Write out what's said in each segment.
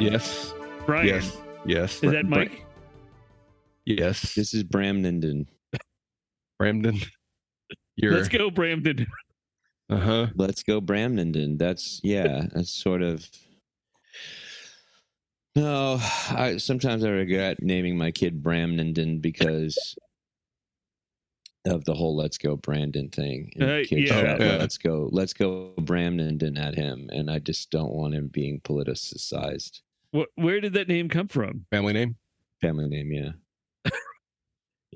Brian. Brian. Yes. Brian. Yes. Yes. Is that Mike? Yes. This is Bramnenden. Bramden. You're Let's go, Bramden. uh-huh. Let's go Bramnenden. That's yeah, that's sort of No, I sometimes I regret naming my kid Bramnenden because of the whole let's go Brandon thing. And Uh, kids yeah. shout, Yeah. let's go let's go Bramnenden at him and I just don't want him being politicized. Wh- Where did that name come from? Family name? Family name, yeah.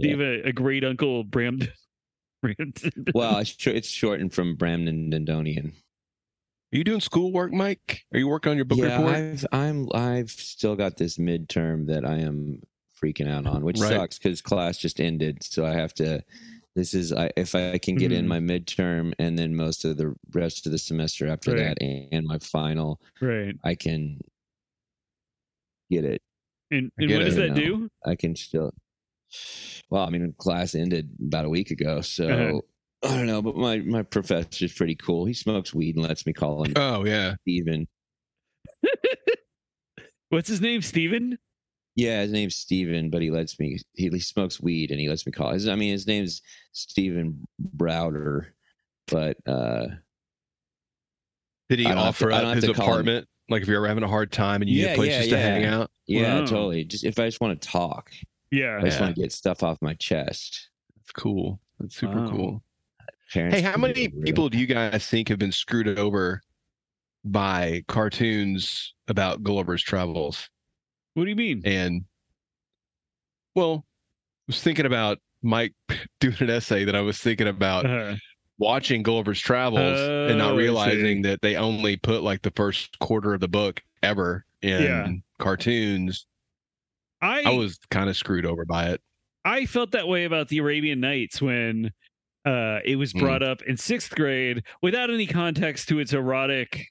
Do you have a, a great uncle, Bramden? Bramden. Well, it's, shor- it's shortened from Bramnendendonian. Are you doing schoolwork, Mike? Are you working on your book yeah, report? I've I'm I've still got this midterm that I am freaking out on, which Right. sucks because class just ended, so I have to. This is I, if I can get in Mhm. my midterm and then most of the rest of the semester after Right. that and, and my final, right. I can get it. And, and get what does that do? I can still. Well, I mean, class ended about a week ago, so Uh-huh. I don't know. But my my professor's pretty cool. He smokes weed and lets me call him oh yeah. Steven. What's his name? Steven? Yeah, his name's Steven, but he lets me. He, he smokes weed and he lets me call. His, I mean, his name's Steven Browder, but uh, Did he I don't have offer to- up his apartment? Like if you're ever having a hard time and you need Yeah, a place yeah, just to hang out? yeah, Wow. totally. Just if I just want to talk, Yeah. I just want to get stuff off my chest. That's cool. That's super Wow. cool. Parents Hey, how many people do you guys think have been screwed over by cartoons about Gulliver's Travels? What do you mean? And well, I was thinking about Mike doing an essay that I was thinking about Uh, watching Gulliver's Travels and Oh, not realizing that they only put like the first quarter of the book ever in Yeah. cartoons. I I was kind of screwed over by it. I felt that way about the Arabian Nights when uh, it was Mm. brought up in sixth grade without any context to its erotic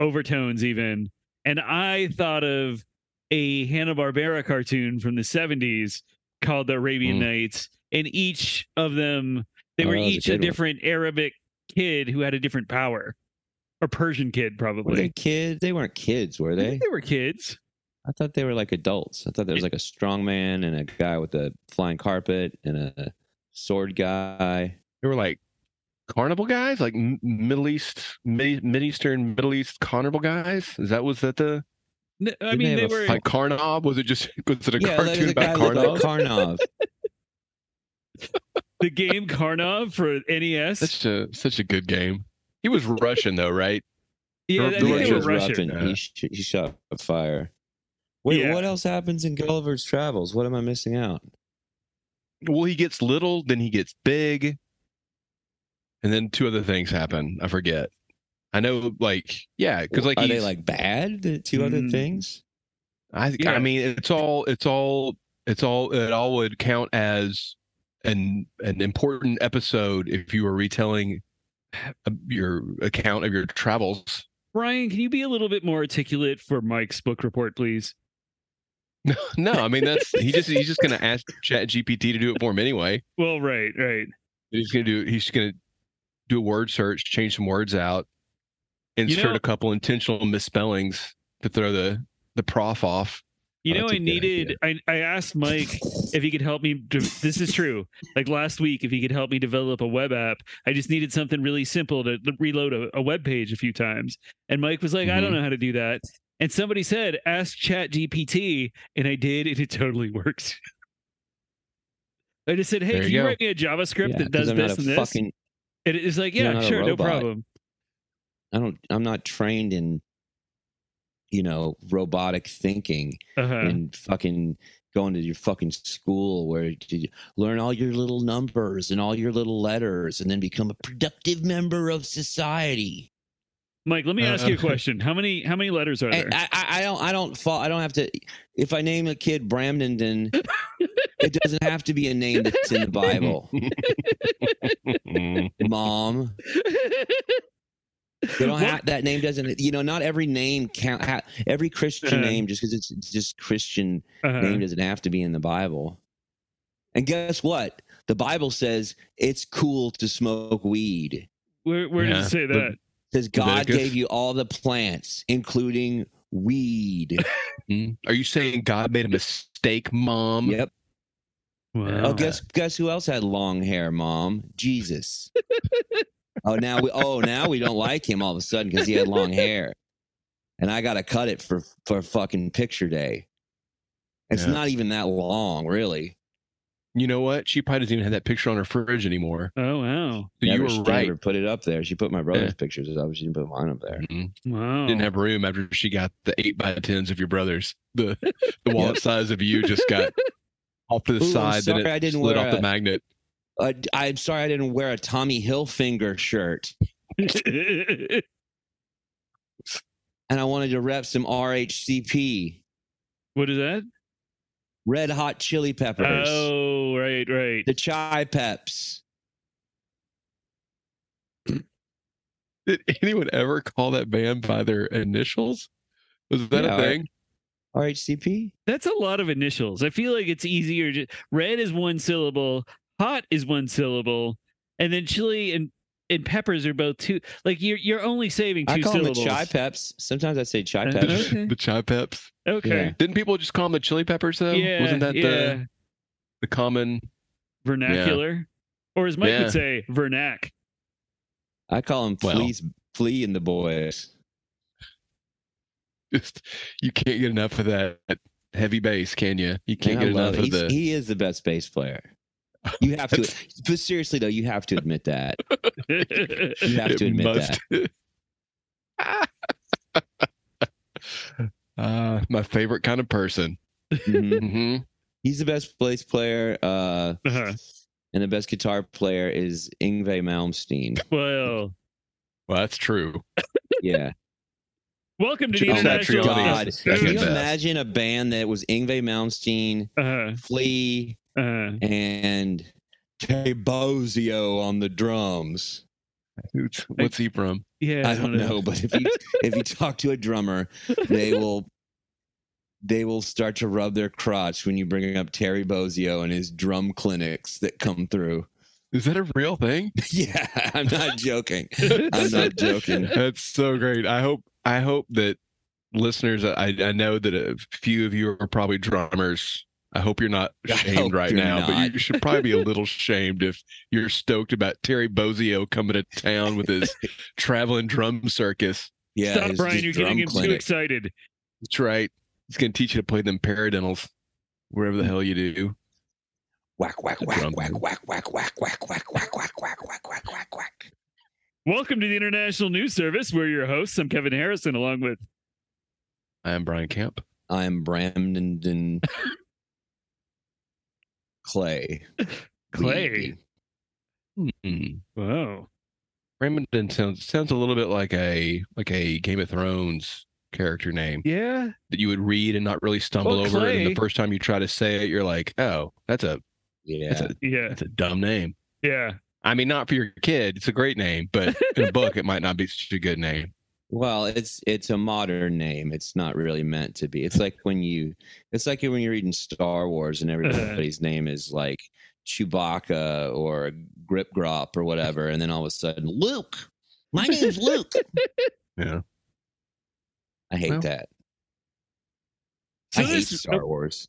overtones, even. And I thought of a Hanna Barbera cartoon from the '70s called The Arabian Mm. Nights, and each of them they Oh, were that was a each a, good one. different Arabic kid who had a different power, or Persian kid Were they probably. kids? They weren't kids, were I they? think they were kids. I thought they were like adults. I thought there was like a strong man and a guy with a flying carpet and a sword guy. They were like carnival guys, like Middle East, Mid Eastern, Middle East carnival guys. Is that was that the I Didn't mean, they they were. like Karnov? Was it just was it a yeah, cartoon the guy about looked Karnov? like Karnov. the game Karnov for NES. Such a such a good game. He was Russian though, right? yeah, I the they he were was Russian. and he, sh- he shot a fire. Wait, Yeah. what else happens in Gulliver's Travels? What am I missing out? Well, he gets little, then he gets big, and then two other things happen. I forget. I know, like, yeah, because like are they like bad? The two other Mm. things? I Yeah. I mean it's all it's all it's all it all would count as an an important episode if you were retelling uh, your account of your travels. Brian, can you be a little bit more articulate for Mike's book report, please? no, I mean that's he just he's just gonna ask Chat GPT to do it for him anyway. Well, right, right. He's gonna do he's gonna do a word search, change some words out, insert know- a couple intentional misspellings to throw the the prof off. You know, I needed. I, I asked Mike if he could help me. De- this is true. Like last week, if he could help me develop a web app, I just needed something really simple to reload a, a web page a few times. And Mike was like, "I don't Mhm. know how to do that." And somebody said, "Ask Chat GPT," and I did, and it totally works. I just said, "Hey, There can you write me a JavaScript Yeah, that does this and this?" fucking. And it is like, "Yeah, sure, no problem." I don't. I'm not trained in, you know, robotic thinking Uh-huh. and fucking going to your fucking school where you learn all your little numbers and all your little letters and then become a productive member of society. Mike, let me ask Uh, you a question. How many how many letters are there? I, I, I don't I don't fall I don't have to if I name a kid Bramden it doesn't have to be a name that's in the Bible. Mom. They don't have that name doesn't you know not every name count ha, every Christian Uh-huh. name just because it's, it's just Christian Uh-huh. name doesn't have to be in the Bible. And guess what? The Bible says it's cool to smoke weed. Where where Yeah, does it say that? It says God Leviticus. gave you all the plants, including weed. Mm. Are you saying God made a mistake, Mom? yep. Wow. Oh, guess guess who else had long hair, Mom? Jesus. oh, now we oh now we don't like him all of a sudden because he had long hair, and I got to cut it for for fucking picture day. It's Yeah. not even that long, really. You know what? She probably doesn't even have that picture on her fridge anymore. Oh wow. So you were right. Never put it up there. She put my brother's Yeah. pictures up. She didn't put mine up there. Mhm. Wow. Didn't have room after she got the eight by tens of your brothers. The the wallet size of you just got off to the Ooh, I'm side. then sorry it I didn't slid wear off the magnet. Uh, I'm sorry I didn't wear a Tommy Hilfiger shirt, and I wanted to rep some RHCP, what is that? Red Hot Chili Peppers, Oh, right, right. the Chai Peps. Did anyone ever call that band by their initials? Was that Yeah, a thing? RHCP? That's a lot of initials. I feel like it's easier. To, red is one syllable. Hot is one syllable, and then chili and and peppers are both two. Like you're you're only saving two I call syllables. them the Chai Peps. Sometimes I say Chai Uh, The, Peps. Okay. the chai peps. Okay. Yeah. Didn't people just call them the chili peppers though? Yeah. Wasn't that yeah. the the common? vernacular, or as Mike Yeah. would say, vernac. I call them Well. Fleas, Flea and the Boys. Just you can't get enough of that heavy bass, can you? You can't Man, get enough it. of He's- the. He is the best bass player. You have to, but seriously though, you have to admit that. You have to admit must- uh, my favorite kind of person. Mhm. hmm He's the best bass player, uh, Uh-huh. and the best guitar player is Yngwie Malmsteen. Well, Well, that's true. Yeah. welcome to the that international. God, can you imagine a band that was Yngwie Malmsteen, Uh-huh. Flea, Uh-huh. and Tay Bozzio on the drums? What's he from? Yeah, I don't know, but if you if you talk to a drummer, they will they will start to rub their crotch when you bring up Terry Bozzio and his drum clinics that come through. Is that a real thing? yeah, I'm not joking. I'm not joking. That's so great. I hope I hope that listeners. I I know that a few of you are probably drummers. I hope you're not shamed right you're now, but you should probably be a little shamed if you're stoked about Terry Bozzio coming to town with his traveling drum circus. Yeah, Stop, Brian. You're getting him too excited. That's right. He's gonna teach you to play them paradentals, wherever the hell you do. Whack whack whack whack whack whack whack whack whack whack whack whack whack whack whack whack. Welcome to the International News Service. We're your hosts. I'm Kevin Harrison, along with I am Brian Camp. I'm Brandon Clay. Clay. Lee. Hmm. Wow. Remington sounds sounds a little bit like a like a Game of Thrones character name Yeah. that you would read and not really stumble Well, over. And the first time you try to say it, you're like, "Oh, that's a Yeah. that's a Yeah. that's a dumb name." Yeah. I mean, not for your kid. It's a great name, but in a book, it might not be such a good name. Well, it's it's a modern name. It's not really meant to be. It's like when you it's like when you're reading Star Wars and everybody's name is like Chewbacca or Grip Grop or whatever, and then all of a sudden, Luke. My name's Luke. Yeah. I hate Well, that. So I hate this- Star Wars.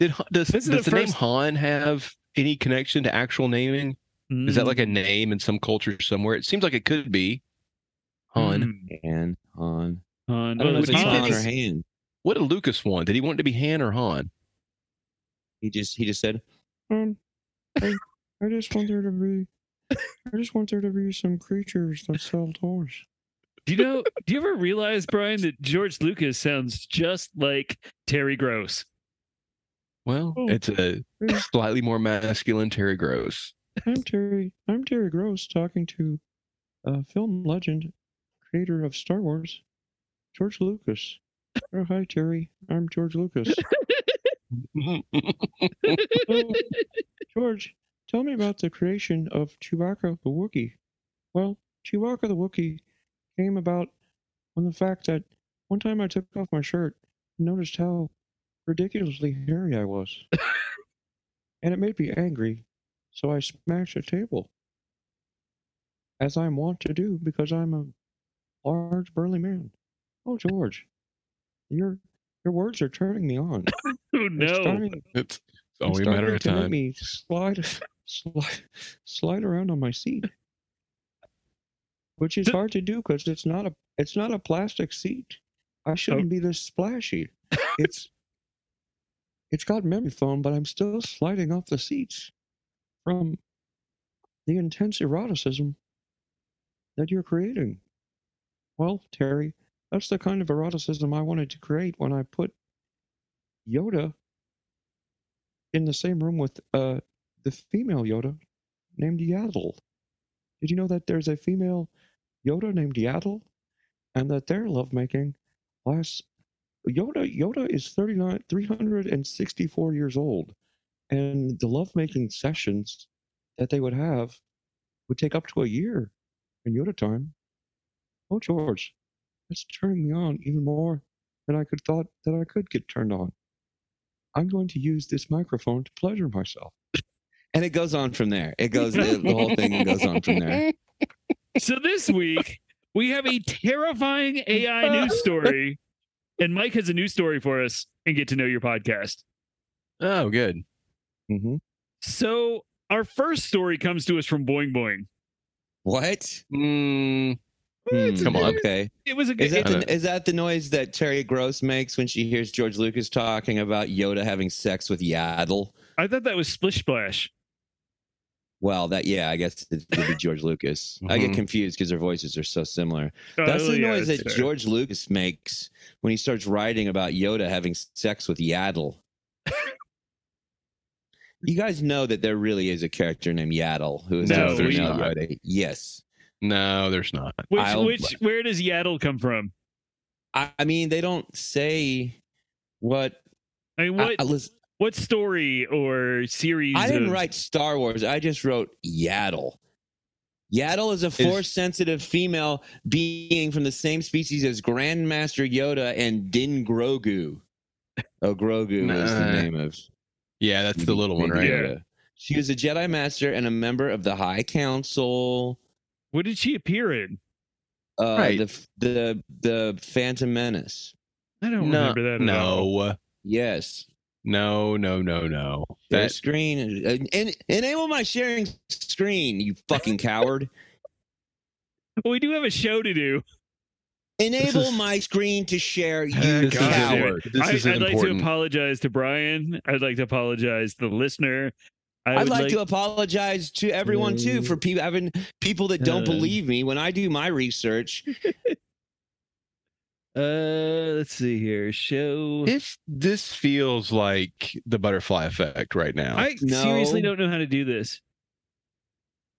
Did does, does the the, name Han have any connection to actual naming? Is that like a Mm. name in some culture somewhere? It seems like it could be. Han. Mm. Han, Han. Han. I don't know Oh, if it's Han Han or Han. What did Lucas want? Did he want it to be Han or Han? He just he just said, um, I, I just want there to be, I just want there to be some creatures that sell toys. Do you know? Do you ever realize, Brian, that George Lucas sounds just like Terry Gross? Well, Oh. it's a slightly more masculine Terry Gross. I'm Terry. I'm Terry Gross talking to a film legend, creator of Star Wars, George Lucas. Oh, hi, Terry. I'm George Lucas. George, tell me about the creation of Chewbacca the Wookiee. Well, Chewbacca the Wookiee came about on the fact that one time I took off my shirt and noticed how ridiculously hairy I was. and it made me angry, so I smashed a table. As I'm wont to do because I'm a large, burly man. Oh, George, your your words are turning me on. Oh It's no! starting, it's it's only a matter of to make time. me slide, slide, slide around on my seat, which is hard to do because it's not a it's not a plastic seat. I oh. shouldn't be this splashy. It's it's got memory foam, but I'm still sliding off the seats from the intense eroticism that you're creating. Well, Terry, that's the kind of eroticism I wanted to create when I put Yoda in the same room with uh, the female Yoda named Yaddle. Did you know that there's a female Yoda named Yaddle? And that their lovemaking lasts. Yoda Yoda is 39, 364 years old. And the lovemaking sessions that they would have would take up to a year in Yoda time. Oh, George, that's turning me on even more than I could thought that I could get turned on. I'm going to use this microphone to pleasure myself. And it goes on from there. It goes the, the whole thing goes on from there. So this week we have a terrifying AI news story, and Mike has a news story for us. And get to know your podcast. Oh, good. Mm-hmm. So our first story comes to us from Boing Boing. What? Mm, Hmm, Come on. Okay. It was a good. Is that the, is that the noise that Terry Gross makes when she hears George Lucas talking about Yoda having sex with Yaddle? I thought that was Splish Splash. Well, that yeah, I guess it would be George Lucas. I get Mhm. confused because their voices are so similar. That's Oh, the yeah, noise that's that fair. George Lucas makes when he starts writing about Yoda having sex with Yaddle. you guys know that there really is a character named Yaddle who is No, a we- female Yoda. Yes. No, there's not. Which, I'll- which, where does Yaddle come from? I, I mean, they don't say what. I mean, what I, listen, what story or series? I didn't of- write Star Wars. I just wrote Yaddle. Yaddle is a force sensitive female being from the same species as Grandmaster Yoda and Din Grogu. Oh, Grogu is the name of Yeah, that's the little one, right? Yeah. She was a Jedi Master and a member of the High Council. What did she appear in? Uh, Right. the the the Phantom Menace. I don't No, remember that. At all. no, Yes, no, no, no, no. share That screen and, and enable my sharing screen. You fucking coward. Well, we do have a show to do. Enable is- my screen to share. You this is God. coward. I, isn't I'd like to apologize to Brian. I'd like to apologize to the listener. I I'd would like, to apologize to everyone too for people having people that don't Uh. believe me when I do my research. Uh, let's see here. Show. This this feels like the butterfly effect right now. I No. seriously don't know how to do this.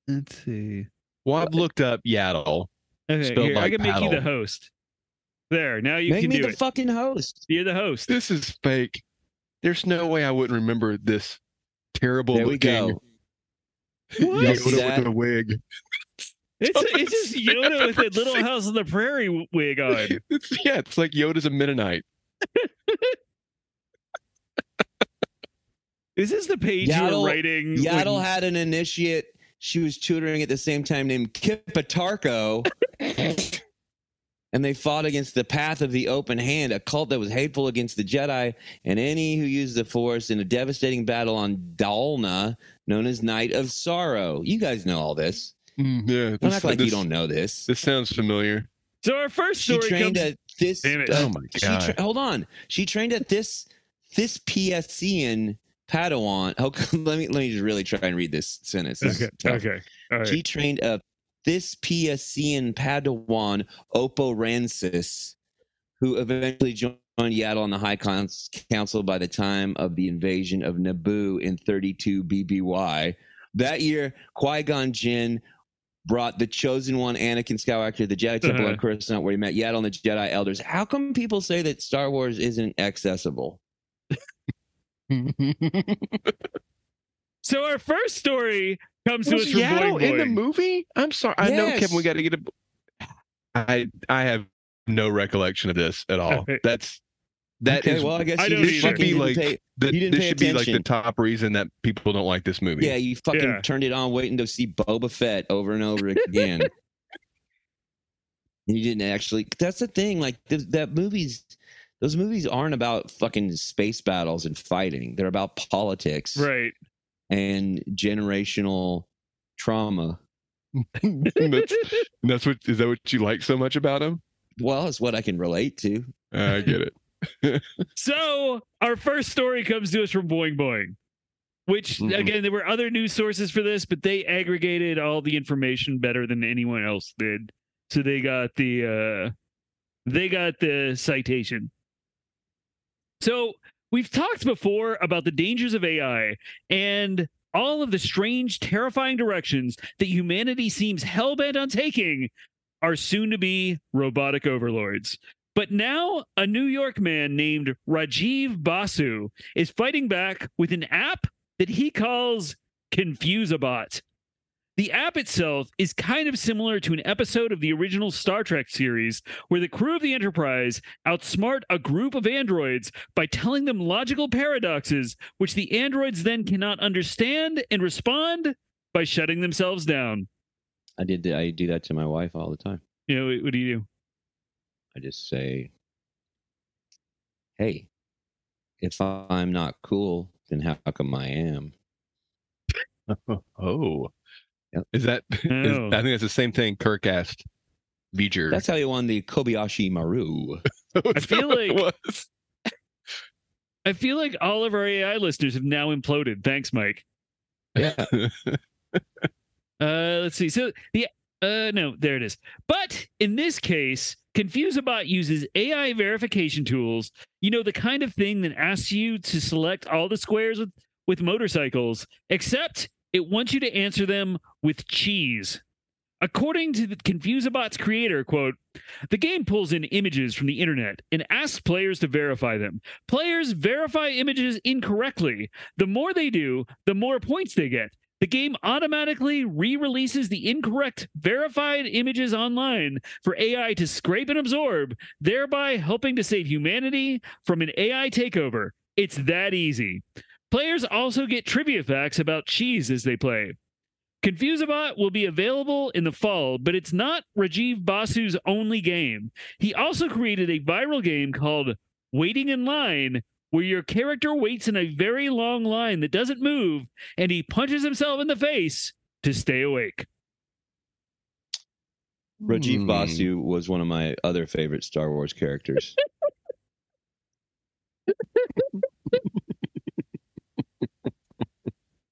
Let's see. well, I've looked up Yaddle. Okay, Spelled here, I can make you the host. There, now you can Make can me do the it. fucking host. You're the host. This is fake. There's no way I wouldn't remember this terrible There we looking go. What? Yoda that? with a wig. It's, it's just Yoda with a Little House on the Prairie wig on. It's, yeah, it's like Yoda's a Mennonite. Is this the page you Yaddle- were writing? when- Yaddle had an initiate she was tutoring at the same time named Kippatarko. And they fought against the path of the open hand, a cult that was hateful against the Jedi and any who used the Force in a devastating battle on Dalna, known as Night of Sorrow. You guys know all this. Mm, yeah, Don't this, act like this, you don't know this. This sounds familiar. so our first story She story trained comes. at this. Damn it. uh, Oh my she god. tra- hold on. She trained at this Thisspiasian Padawan. Oh, let me let me just really try and read this sentence. This okay. Okay. All right. She trained a Thisspiasian Padawan Oppo Rancisis, who eventually joined Yaddle on the High Council by the time of the invasion of Naboo in 32 BBY. That year, Qui Gon Jinn brought the chosen one, Anakin Skywalker, to the Jedi Temple Uh-huh. on Coruscant, where he met Yaddle and the Jedi Elders. How come people say that Star Wars isn't accessible? So our first story comes to Was us from Yaddle Boing in the movie? I'm sorry. I know, Kevin. We got to get a. I I have no recollection of this at all. Okay. That's that okay, is well, I guess I you don't just either. should be like pay- the, this pay should be like the top reason that people don't like this movie. yeah, you fucking Yeah. turned it on waiting to see Boba Fett over and over again. And you didn't actually. That's the thing. Like th- that movies, those movies aren't about fucking space battles and fighting. They're about politics Right. And generational trauma. that's, that's what is that what you like so much about him? Well, it's what I can relate to. I get it. So our first story comes to us from Boing Boing, which Mhm. again there were other news sources for this, but they aggregated all the information better than anyone else did. So they got the uh they got the citation. So we've talked before about the dangers of AI and all of the strange, terrifying directions that humanity seems hell bent on taking are soon to be robotic overlords. But now, a New York man named Rajiv Basu is fighting back with an app that he calls Confusabot. The app itself is kind of similar to an episode of the original Star Trek series where the crew of the Enterprise outsmart a group of androids by telling them logical paradoxes, which the androids then cannot understand and respond by shutting themselves down. I did. I do that to my wife all the time. You know, what do you do? I just say, "Hey, if I'm not cool, then how come I am?" Oh, Yep. Is that? is-. I think that's the same thing Kirk asked V'ger. That's how he won the Kobayashi Maru. I feel That's what it like- was. I feel like all of our AI listeners have now imploded. Thanks, Mike. Yeah, Uh, let's see. So the uh no, there it is. But in this case, Confusabot uses AI verification tools. You know the kind of thing that asks you to select all the squares with with motorcycles, except it wants you to answer them with cheese. According to the Confusabot's creator, quote, the game pulls in images from the internet and asks players to verify them. Players verify images incorrectly. The more they do, the more points they get. The game automatically re releases the incorrect verified images online for AI to scrape and absorb, thereby helping to save humanity from an AI takeover. It's that easy. Players also get trivia facts about cheese as they play. Confusabot will be available in the fall, but it's not Rajiv Basu's only game. He also created a viral game called Waiting in Line, where your character waits in a very long line that doesn't move and he punches himself in the face to stay awake. Rajiv Hmm. Basu was one of my other favorite Star Wars characters.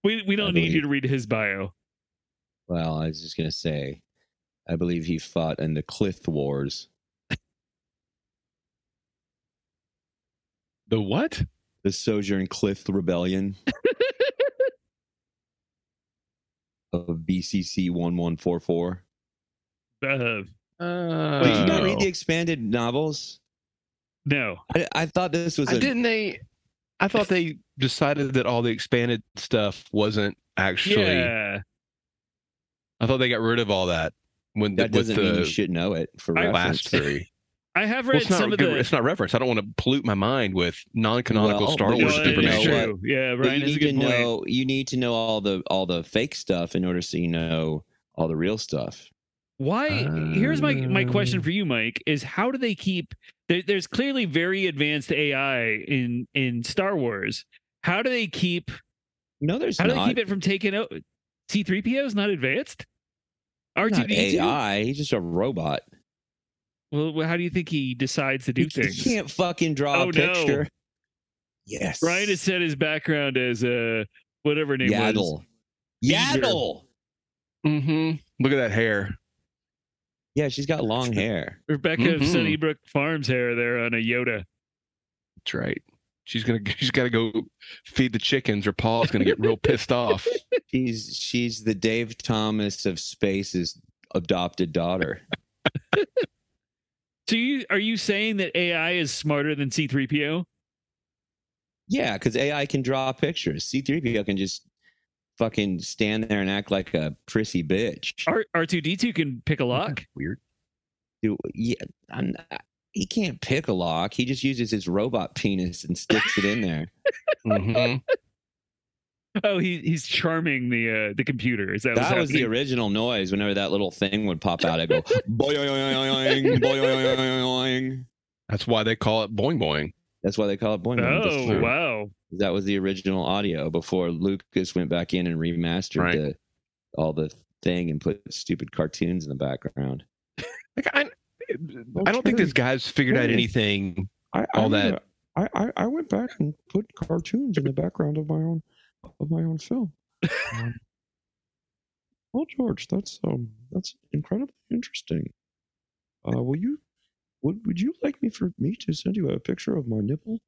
We we don't I need you to read his bio. well, I was just gonna say, I believe he fought in the Clith Wars. The what? the Sojourn Cliff Rebellion of BCC 1144. Uh, Uh, Did you not read the expanded novels? no. I, I thought this was I a didn't they? I thought they decided that all the expanded stuff wasn't actually. Yeah. I thought they got rid of all that when that the, doesn't mean you the should know it for I- last three. I have Well, read it's not some of good- the it's not reference. I don't want to pollute my mind with non-canonical Well, Star but No, Wars you that is know information. true. Yeah, But Brian you is a need good to point. know you need to know all the all the fake stuff in order so you know all the real stuff. Why? here's my my question for you, um. Mike: Is how do they keep? There, there's clearly very advanced AI in in Star Wars. How do they keep? No, there's How do they keep it from taking out? C-3PO is not advanced. R2D2. AI. He's just a robot. Well, well, how do you think he decides to do He, he can't fucking draw Oh, a no. picture. Yes. Brian has said his background as uh whatever name was. Yaddle. Beaver. Yaddle. Mm-hmm. Look at that hair. Yeah, she's got long hair. Rebecca of Mhm. Sunnybrook Farms hair there on a Yoda. That's right. She's gonna she's gotta go feed the chickens or Paul's gonna get real pissed off. She's she's the Dave Thomas of space's adopted daughter. So you are you saying that AI is smarter than C3PO? Yeah, because AI can draw pictures. C3PO can just fucking stand there and act like a prissy bitch. R R2D2 can pick a lock. Weird. Dude, yeah, I'm not- he can't pick a lock. He just uses his robot penis and sticks it in there. Mhm. Oh, he he's charming the uh the computer. Is that, That was the original noise. Whenever that little thing would pop out, I'd go boing, boing, boing. That's why they call it boing boing. That's why they call it boing. boing. Oh wow! That was the original audio before Lucas went back in and remastered Right. the, all the thing and put stupid cartoons in the background. Like I, I don't think this guy's figured out anything. I, all that- I, I I went back and put cartoons in the background of my own of my own film. Um, well, George, that's um that's incredibly interesting. Uh, will you would would you like me for me to send you a picture of my nipple?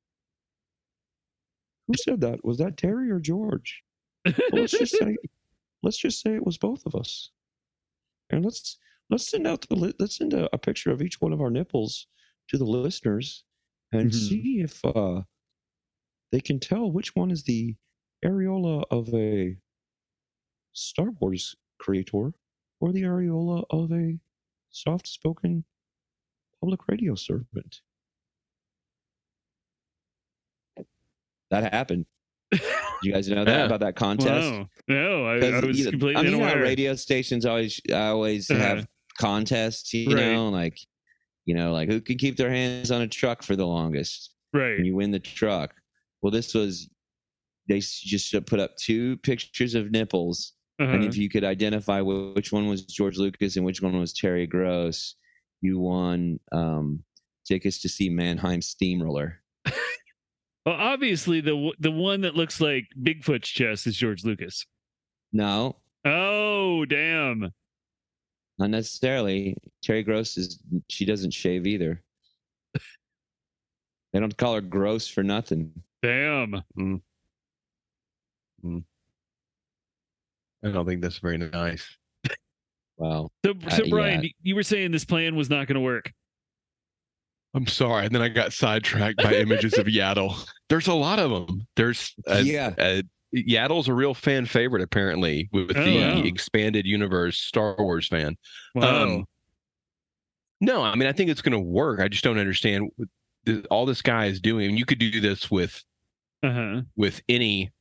Who said that? Was that Terry or George? Well, let's just say let's just say it was both of us, and let's let's send out the let's send a, a picture of each one of our nipples to the listeners and Mhm. see if uh, they can tell which one is the areola of a Star Wars creator or the areola of a soft-spoken public radio servant. That happened. Did you guys know that Yeah. about that contest? Wow. No, I, I was you know, completely I mean, you know, radio stations always always Uh-huh. have contests, you Right. know, like you know, like who can keep their hands on a truck for the longest, right. and you win the truck. Well, this was they just put up two pictures of nipples, and Uh-huh. if you could identify which one was George Lucas and which one was Terry Gross, you won um, tickets to see Mannheim Steamroller. Well, obviously the the one that looks like Bigfoot's chest is George Lucas. No, Oh, damn. Not necessarily. Terry Gross is she doesn't shave either. They don't call her gross for nothing. Damn. I don't think that's very nice. Wow. So, so Uh, Brian, yeah. you were saying this plan was not going to work. I'm sorry. And then I got sidetracked by images of Yaddle. There's a lot of them. There's uh, yeah. uh, Yaddle's a real fan favorite apparently with Oh, the wow. expanded universe Star Wars fan. Wow. Um, no, I mean I think it's going to work. I just don't understand what all this guy is doing. you could do this with uh-huh. with any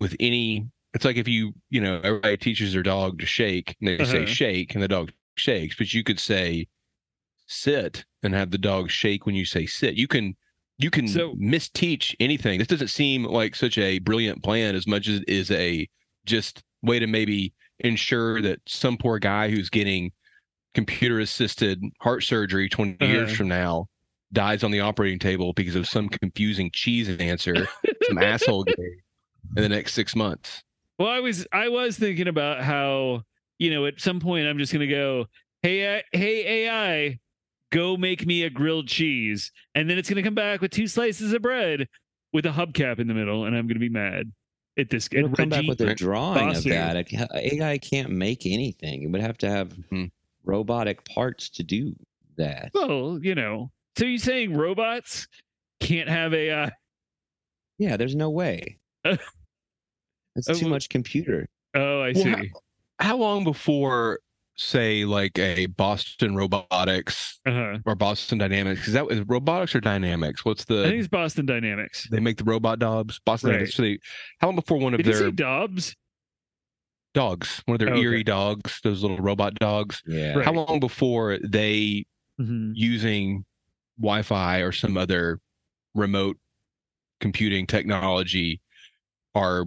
with any. It's like if you you know everybody teaches their dog to shake and they say Uh-huh. shake and the dog shakes, but you could say sit and have the dog shake when you say sit. You can you can So- misteach anything. This doesn't seem like such a brilliant plan as much as it is a just way to maybe ensure that some poor guy who's getting computer assisted heart surgery 20 years Uh-huh. from now dies on the operating table because of some confusing cheese answer some asshole gave in the next six months. Well, I was I was thinking about how you know at some point I'm just going to go, hey, I- hey AI, go make me a grilled cheese, and then it's going to come back with two slices of bread with a hubcap in the middle, and I'm going to be mad at this. It'll at come back with a right? drawing of that. AI can't make anything. It would have to have Mhm. robotic parts to do that. Well, you know. So you're saying robots can't have AI? Yeah, there's no way. That's uh, too much computer. Oh, I Well, see. how- How long before, say, like a Boston Robotics Uh-huh. or Boston Dynamics? Is that is robotics or dynamics? What's the? I think it's Boston Dynamics. they make the robot dogs? Boston Right. Dynamics. So they, how long before one of Did you their say Dobbs? dogs, one of their Oh, okay. eerie dogs, those little robot dogs? Yeah. Right. How long before they Mhm. using Wi-Fi or some other remote computing technology are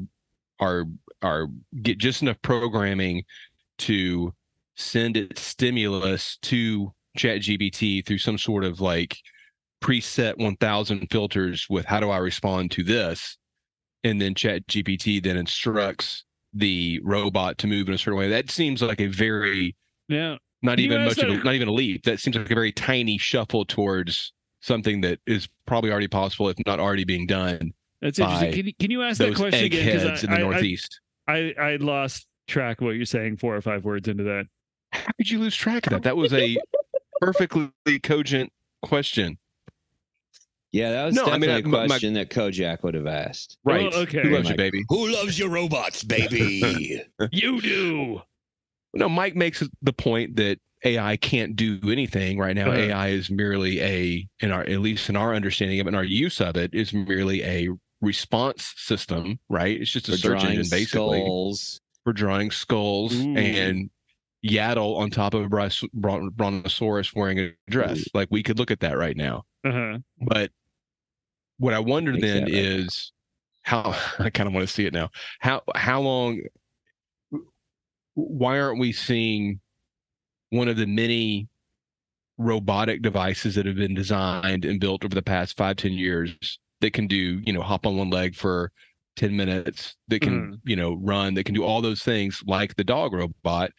are are get just enough programming to send it stimulus to ChatGPT through some sort of like preset 1000 filters with how do I respond to this and then ChatGPT then instructs the robot to move in a certain way that seems like a very Yeah. not even much of a, not even a leap. That seems like a very tiny shuffle towards something that is probably already possible, if not already being done. That's interesting. Can you, can you ask that question again? 'Cause eggheads in the I, I, Northeast. I, I lost track of what you're saying four or five words into that. How could you lose track of that? That was a perfectly cogent question. Yeah, that was No, I mean, definitely I- my- a my- question that Kojak would have asked. Right. Oh, okay. Who loves you, baby? Who loves your robots, baby? You do. No, Mike makes the point that AI can't do anything right now. Uh-huh. AI is merely a, in our at least in our understanding of it and our use of it, is merely a response system. Right? It's just a For search drawing engine, basically. skulls. for drawing skulls Ooh. and Yaddle on top of a bros- bron- brontosaurus wearing a dress. Like we could look at that right now. Uh-huh. But what I wonder Makes then that right is how I kind of want to see it now. How how long? Why aren't we seeing one of the many robotic devices that have been designed and built over the past five ten years that can do you know hop on one leg for 10 minutes that can you know run that can do all those things like the dog robot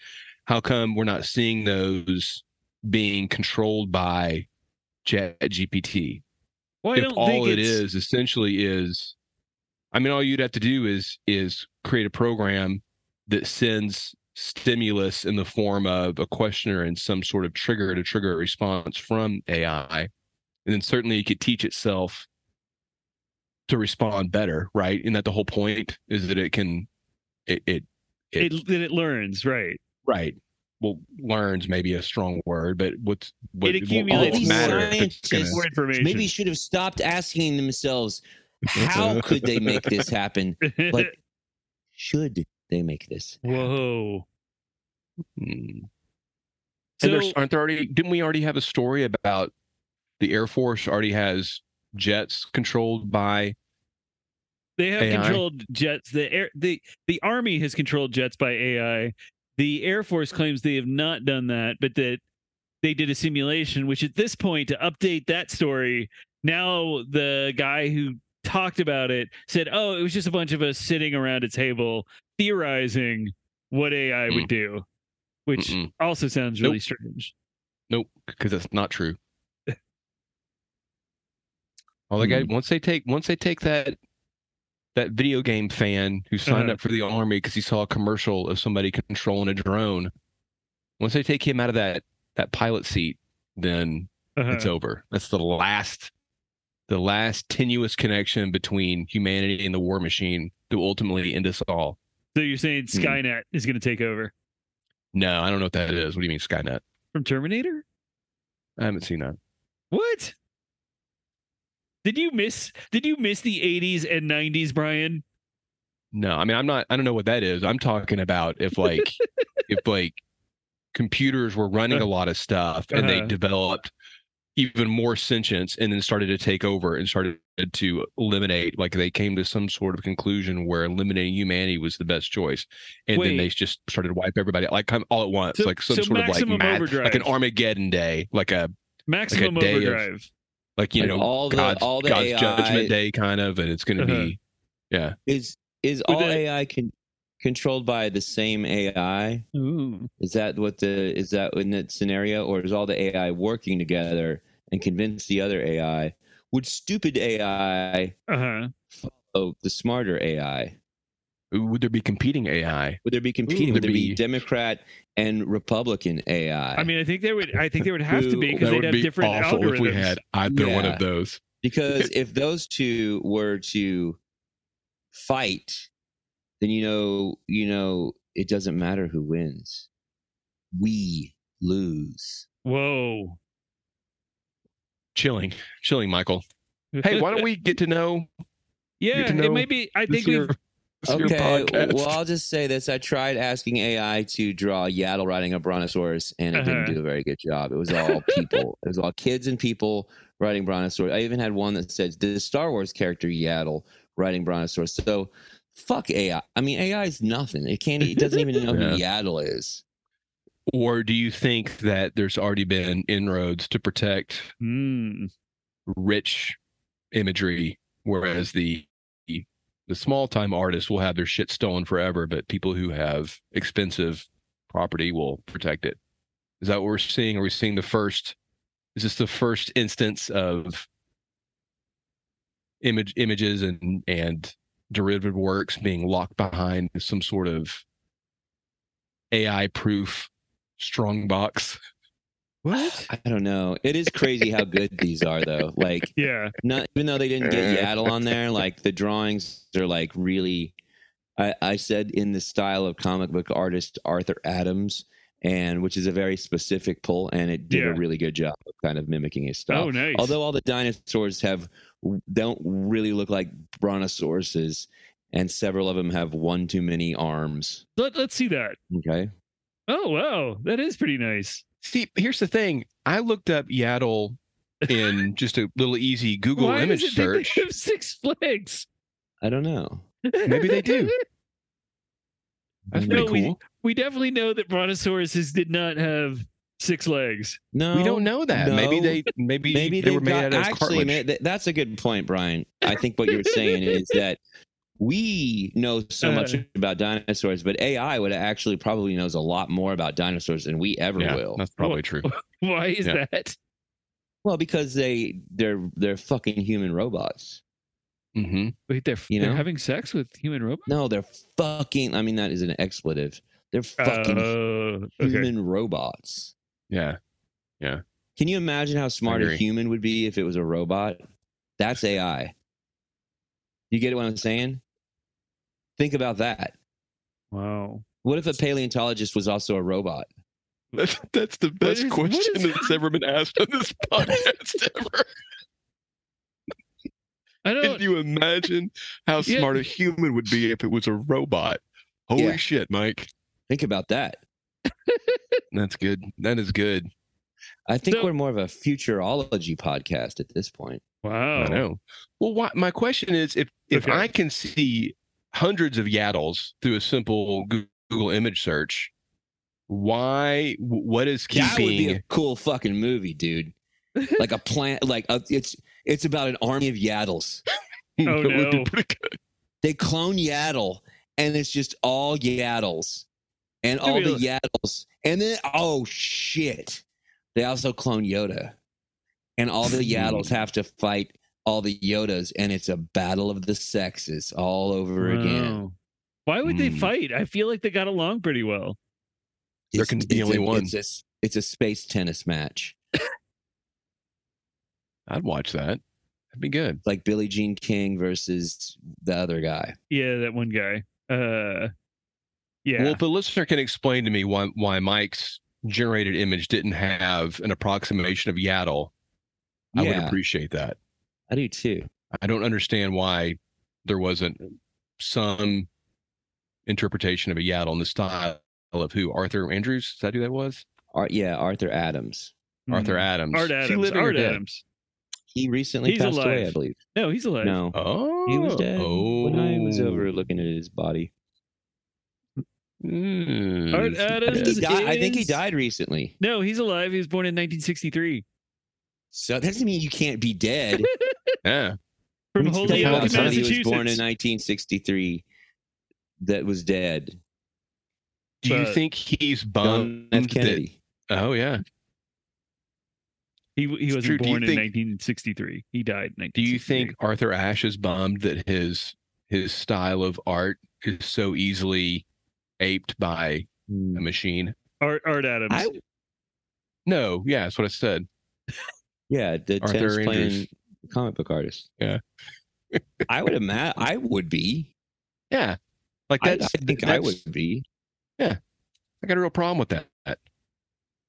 how come we're not seeing those being controlled by chat gpt Well, I if all think it's, essentially is i mean all you'd have to do is is create a program that sends stimulus in the form of a questioner and some sort of trigger to trigger a response from ai and then certainly it could teach itself to respond better right? And that the whole point? Is that it can it it, it, it, it learns, right? Right well learns maybe a strong word but what's what It accumulates what's All these matter if it's gonna- information. Maybe should have stopped asking themselves, how could they make this happen? Like, should they make this? Whoa. Hmm. So and there's aren't there already didn't we already have a story about the Air Force already has jets controlled by they have AI? controlled jets. The air the the army has controlled jets by AI. The Air Force claims they have not done that, but that they did a simulation, which at this point, to update that story, now the guy who talked about it said, Oh, it was just a bunch of us sitting around a table theorizing what AI would do, which Mm-mm. also sounds really Nope. strange. nope because that's not true. All they got Hmm. once they take once they take that that video game fan who signed Uh-huh. up for the army because he saw a commercial of somebody controlling a drone. Once they take him out of that that pilot seat, then Uh-huh. it's over. That's the last the last tenuous connection between humanity and the war machine to ultimately end us all. So you're saying Hmm. Skynet is going to take over No, I don't know what that is. What do you mean Skynet? from Terminator? I haven't seen that. What? Did you miss did you miss the 80s and 90s, Brian? No, I mean I'm not I don't know what that is. I'm talking about if like if like computers were running a lot of stuff and they Uh-huh. developed even more sentience and then started to take over and started to eliminate like they came to some sort of conclusion where eliminating humanity was the best choice and then they just started to wipe everybody out, like all at once So- like some so sort of like mad, like an armageddon day like a Maximum day of- Overdrive. Like you Like know all the- god's, all the god's AI judgment day kind of and it's going to Uh-huh. be yeah Is is all that- AI con- controlled by the same AI? Ooh. Is that what the is that in that scenario, or is all the AI working together and convince the other AI? Would stupid AI Uh-huh. follow the smarter AI? Would there be competing ai Would there be competing? Ooh, would there there'd be be- Democrat and Republican AI? I mean, I think there would I think there would have to be because they'd would have be different awful algorithms. if we had either one of those because if those two were to fight, then you know, you know, it doesn't matter who wins. We lose. Whoa. chilling chilling michael hey why don't we get to know Yeah, to it may be I think we've this here Okay, podcast? well, I'll just say this: I tried asking AI to draw Yaddle riding a brontosaurus, and it Uh-huh. didn't do a very good job. It was all people. it was all kids and people riding brontosaurus. I even had one that said the Star Wars character Yaddle riding brontosaurus. So, fuck AI. I mean, AI is nothing. It can't. It doesn't even know who Yaddle is. or do you think that there's already been inroads to protect Hmm. rich imagery whereas the the small time artists will have their shit stolen forever but people who have expensive property will protect it is that what we're seeing are we seeing the first is this the first instance of image images and and derivative works being locked behind some sort of AI proof strong box? What? I don't know. It is crazy how good these are, though. Like, Yeah. not even though they didn't get Yaddle on there, like the drawings are like really. I, I said in the style of comic book artist Arthur Adams, and which is a very specific pull, and it did Yeah. a really good job of kind of mimicking his style. Oh, nice. Although all the dinosaurs have don't really look like brontosauruses, and several of them have one too many arms. Let, let's see that. Okay. Oh, wow. That is pretty nice. See, here's the thing. I looked up Yaddle in just a little easy Google Why image does it search. they have six legs? I don't know. Maybe they do. That's Mm. pretty No, we- cool. we definitely know that brontosauruses did not have six legs. No, we don't know that. Maybe they maybe, maybe they they've were made got, out of actually cartilage. man, th- that's a good point brian i think what you're saying is that we know so much Uh. about dinosaurs but ai would actually probably knows a lot more about dinosaurs than we ever yeah, will that's probably true. Why is Yeah. that? well because they they're they're fucking human robots Mm-hmm. Wait, they're, You they're know? having sex with human robots? no they're fucking i mean that is an expletive they're fucking okay. human robots Yeah. Yeah. Can you imagine how smart a human would be if it was a robot that's ai you get what i'm saying think about that Wow. What if a paleontologist was also a robot? That's, that's the best is- question is- that's ever been asked on this podcast ever. I don't. Can you imagine how Yeah. smart a human would be if it was a robot? Holy Yeah. shit, Mike. Think about that. That's good. That is good. I think So- we're more of a futurology podcast at this point. Wow. I know. Well, why, my question is if if Okay. I can see hundreds of Yaddles through a simple Google image search, why? wh- What is That would be a cool fucking movie, dude. Like a plant, like a, it's it's about an army of Yaddles. Oh, that would be no. pretty good. They clone Yaddle, and it's just all Yaddles, and all the Really? Yaddles, and then oh shit, they also clone Yoda, and all the Yaddles have to fight all the Yodas, and it's a battle of the sexes all over again. Why would they Hmm. fight? I feel like they got along pretty well. There It's- can be it's only a, one. It's a, s- it's a space tennis match. I'd watch that. That'd be good. Like Billie Jean King versus the other guy. Yeah, that one guy. Uh, yeah. Well, if a listener can explain to me why why Mike's generated image didn't have an approximation of Yaddle, I would appreciate that. I do too. I don't understand why there wasn't some interpretation of a Yaddle in the style of who Arthur Andrews. Is that who that was? Ar- yeah, Arthur Adams. Arthur Mhm. Adams. Art he Adams. Art? Adams. He recently He's passed away, I believe. No, he's alive. No, Oh, he was dead when I was oh. over looking at his body. Mm. Art I think, Adams I think he died recently. No, he's alive. He was born in 1963 So that doesn't mean you can't be dead. Yeah. from Think Holyoke, about About somebody who Massachusetts. was born in 1963 that was dead. Do you But- think he's John bummed F. that? Kennedy. Oh yeah. he he wasn't true. Born in think- 1963. He died in 1963. Do you think Arthur Ashe is bummed that his his style of art is so easily aped by hmm. a machine? Art Art Adams? I, No, yeah, that's what I said. yeah, the Arthur tennis playing Andrews. comic book artist. Yeah. I would imagine I would be. Yeah. Like I, I that's think I that's- would be. Yeah. I got a real problem with that. I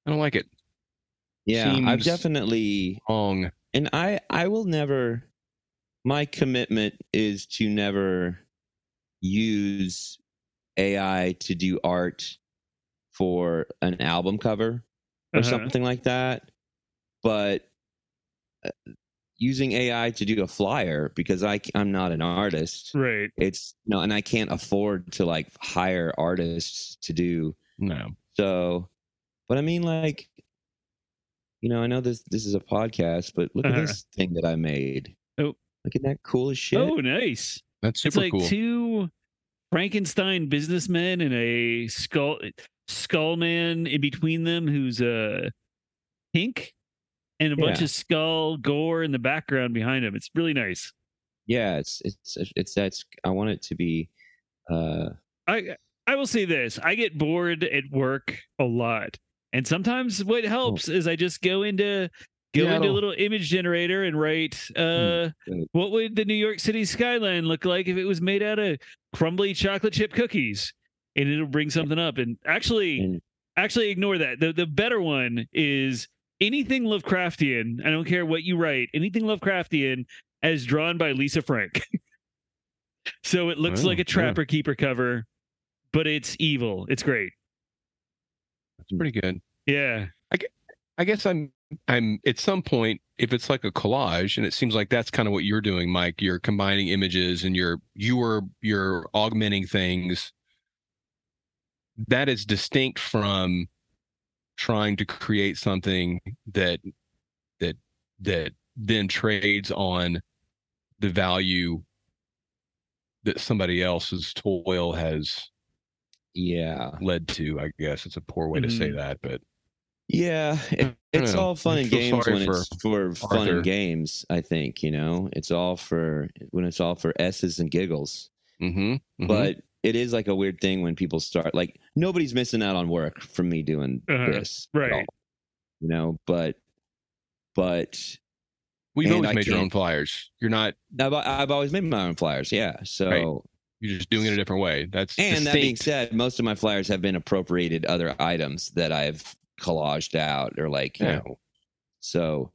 don't like it. Yeah, I've Seems- definitely Wrong. and I I will never my commitment is to never use AI to do art for an album cover or Uh-huh. something like that. But using AI to do a flyer because I I'm not an artist. Right. It's no, and I can't afford to like hire artists to do No. so, but I mean, like, you know, I know this this is a podcast, but look Uh-huh. at this thing that I made. Oh. look at that cool as shit. Oh, nice. That's super It's like cool. two Frankenstein businessmen and a skull skull man in between them who's uh pink. And a bunch of skull gore in the background behind him. It's really nice. Yeah, it's it's it's that's I want it to be uh I I will say this: I get bored at work a lot, and sometimes what helps is I just go into go into a little image generator and write uh good. what would the New York City skyline look like if it was made out of crumbly chocolate chip cookies, and it'll bring something up. And actually, actually ignore that. The the better one is anything Lovecraftian. I don't care what you write. Anything Lovecraftian as drawn by Lisa Frank. so it looks Oh, like a yeah. Trapper Keeper cover, but it's evil. It's great. That's pretty good. Yeah. I guess I'm I'm at some point if it's like a collage and it seems like that's kind of what you're doing Mike you're combining images and you're you're you're augmenting things that is distinct from trying to create something that that that then trades on the value that somebody else's toil has yeah. led to i guess it's a poor way to say Mhm. that but Yeah, it, it's know. all fun and games when for it's for fun and games. I think you know it's all for when it's all for s's and giggles. mm-hmm, mhm. But it is like a weird thing when people start like nobody's missing out on work from me doing Uh-huh, this, right. all, You know, but but Well, you've always I made your own flyers. You're not. I've I've always made my own flyers. Yeah, so. Right. You're just doing it a different way. That's And that being said, most of my flyers have been appropriated other items that I've collaged out or like, you Yeah. know. So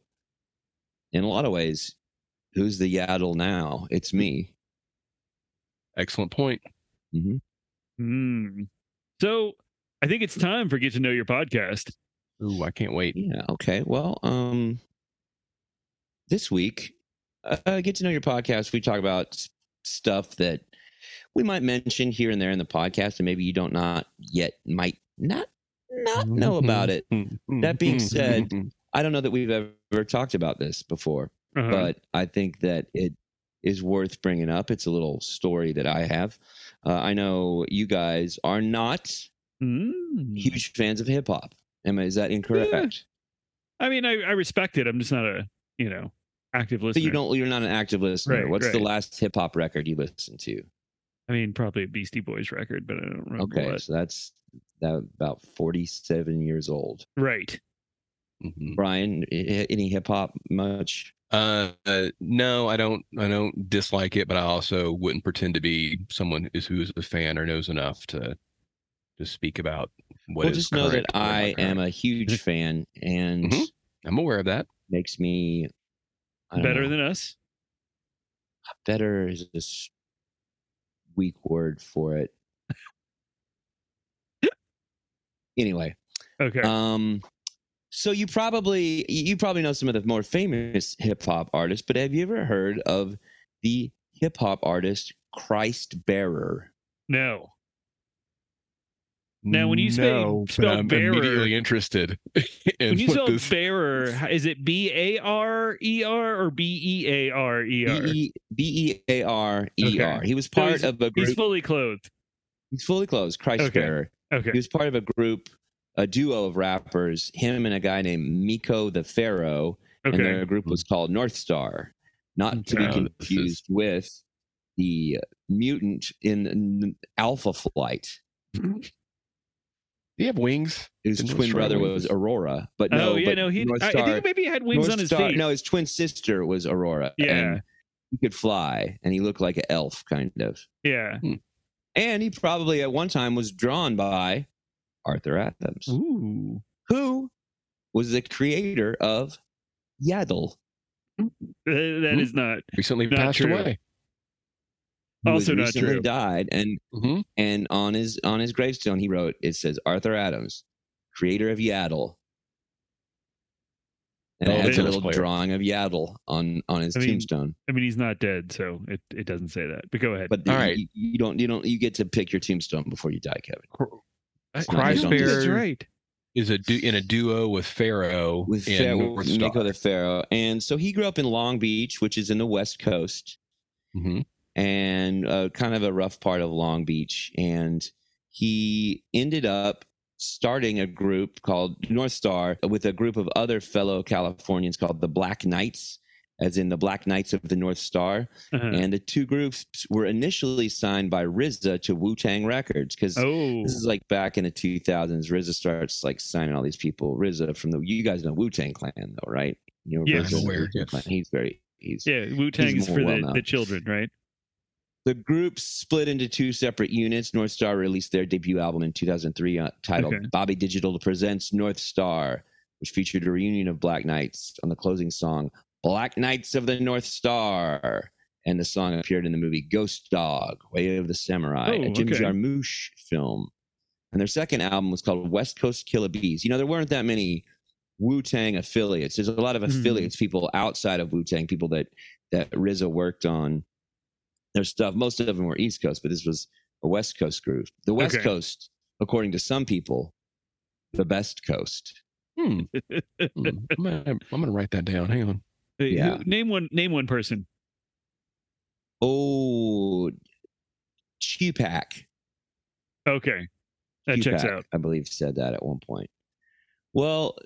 in a lot of ways, who's the yaddle now? It's me. excellent point. Hmm Hmm. So I think it's time for get to know your podcast. Ooh, I can't wait. Yeah. Okay. Well, um, this week, uh, get to know your podcast. We talk about stuff that we might mention here and there in the podcast, and maybe you don't not yet might not not know about it. That being said, I don't know that we've ever talked about this before. Uh-huh. but I think that it is worth bringing up. It's a little story that I have. Uh, I know you guys are not Hmm. huge fans of hip hop. Am I, is that incorrect? I mean, I, I respect it. I'm just not a you know active So listener. you don't. You're not an active listener. Right, What's the last hip hop record you listened to? I mean, probably a Beastie Boys record, but I don't remember Okay, what. so that's that about 47 years old. Right. Mhm. Brian, any hip hop much? Uh, uh, no, I don't. I don't dislike it, but I also wouldn't pretend to be someone is who is a fan or knows enough to to speak about what well, is just know that current or not I am a huge fan, and Mhm. I'm aware of that. makes me Better know. than us. better is a s- weak word for it. anyway, Okay. um, so you probably you probably know some of the more famous hip hop artists, but have you ever heard of the hip hop artist Christ Bearer? no. Now, when you say- No, but spell I'm bearer- immediately interested in When you spell this. bearer, is it B A R E R or B E A R E R? B E B A R E R. Okay. He was part he's- of a group. He's fully clothed. he's fully clothed. Christ Okay. Bearer. Okay. He was part of a group, a duo of rappers. Him and a guy named Meko the Pharaoh. and their group was called North Star, not to be Okay. Oh, is- confused with the mutant in in Alpha Flight. Do you have wings? His Didn't twin brother Wings? was Aurora, but oh, no, oh yeah, but no, he. North I, I think maybe he had wings North on his Star- feet. No, his twin sister was Aurora. Yeah. and he could fly, and he looked like an elf, kind of. Yeah. Hmm. And he probably at one time was drawn by Arthur Adams, Ooh. who was the creator of Yaddle. That Hmm. is not. Recently Not passed true. away. who was Also not recently true. died and hmm and on his on his gravestone he wrote it says Arthur Adams, creator of Yaddle. And Oh, it has a little player. drawing of Yaddle on on his I mean, tombstone. I mean, he's not dead, so it, it doesn't say that. But go ahead. But All you, right. you, you don't you don't you get to pick your tombstone before you die, Kevin. It's not Christ his That's right. is a du- in a duo with Pharaoh with Pharaoh, North Star. Nico the Pharaoh. And so he grew up in Long Beach, which is in the West Coast. Mhm. and uh, kind of a rough part of Long Beach. And he ended up starting a group called North Star with a group of other fellow Californians called the Black Knights, as in the Black Knights of the North Star. Uh-huh. And the two groups were initially signed by RZA to Wu Tang Records because oh, this is like back in the 2000s. RZA starts like signing all these people. RZA from the you guys know Wu Tang Clan though, right? You know, Yes. Aware, Wu-Tang yes. Clan. He's very he's yeah, Wu Tang is more for the, well-known. the children, right? the group split into two separate units. North Star released their debut album in 2003 uh, titled Okay. Bobby Digital Presents North Star, which featured a reunion of Black Knights on the closing song, Black Knights of the North Star. And the song appeared in the movie Ghost Dog, Way of the Samurai, Oh, a Jim okay. Jarmusch film. And their second album was called West Coast Killer Bees. You know, there weren't that many Wu Tang affiliates. There's a lot of Mhm. affiliates, people outside of Wu Tang, people that that RZA worked on their stuff. Most of them were East Coast, but this was a West Coast group. The West Okay. Coast, according to some people, the best coast. Hmm. Hmm. I'm, gonna, I'm gonna write that down. Hang on. Yeah. Name one. Name one person. Oh, Tupac. Okay, that checks out. I believe said that at one point. Well,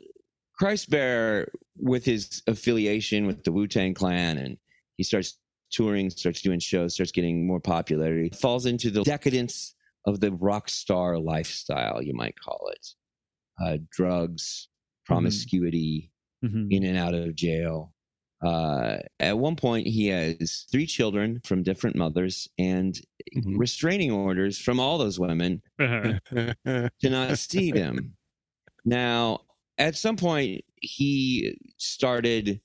Christ Bear, with his affiliation with the Wu Tang Clan, and he starts touring, starts doing shows, starts getting more popularity, falls into the decadence of the rock star lifestyle, you might call it. Uh, drugs, promiscuity, Mhm. in and out of jail. Uh, at one point, he has three children from different mothers and Mhm. restraining orders from all those women Uh-huh. to not see them. Now, at some point, he started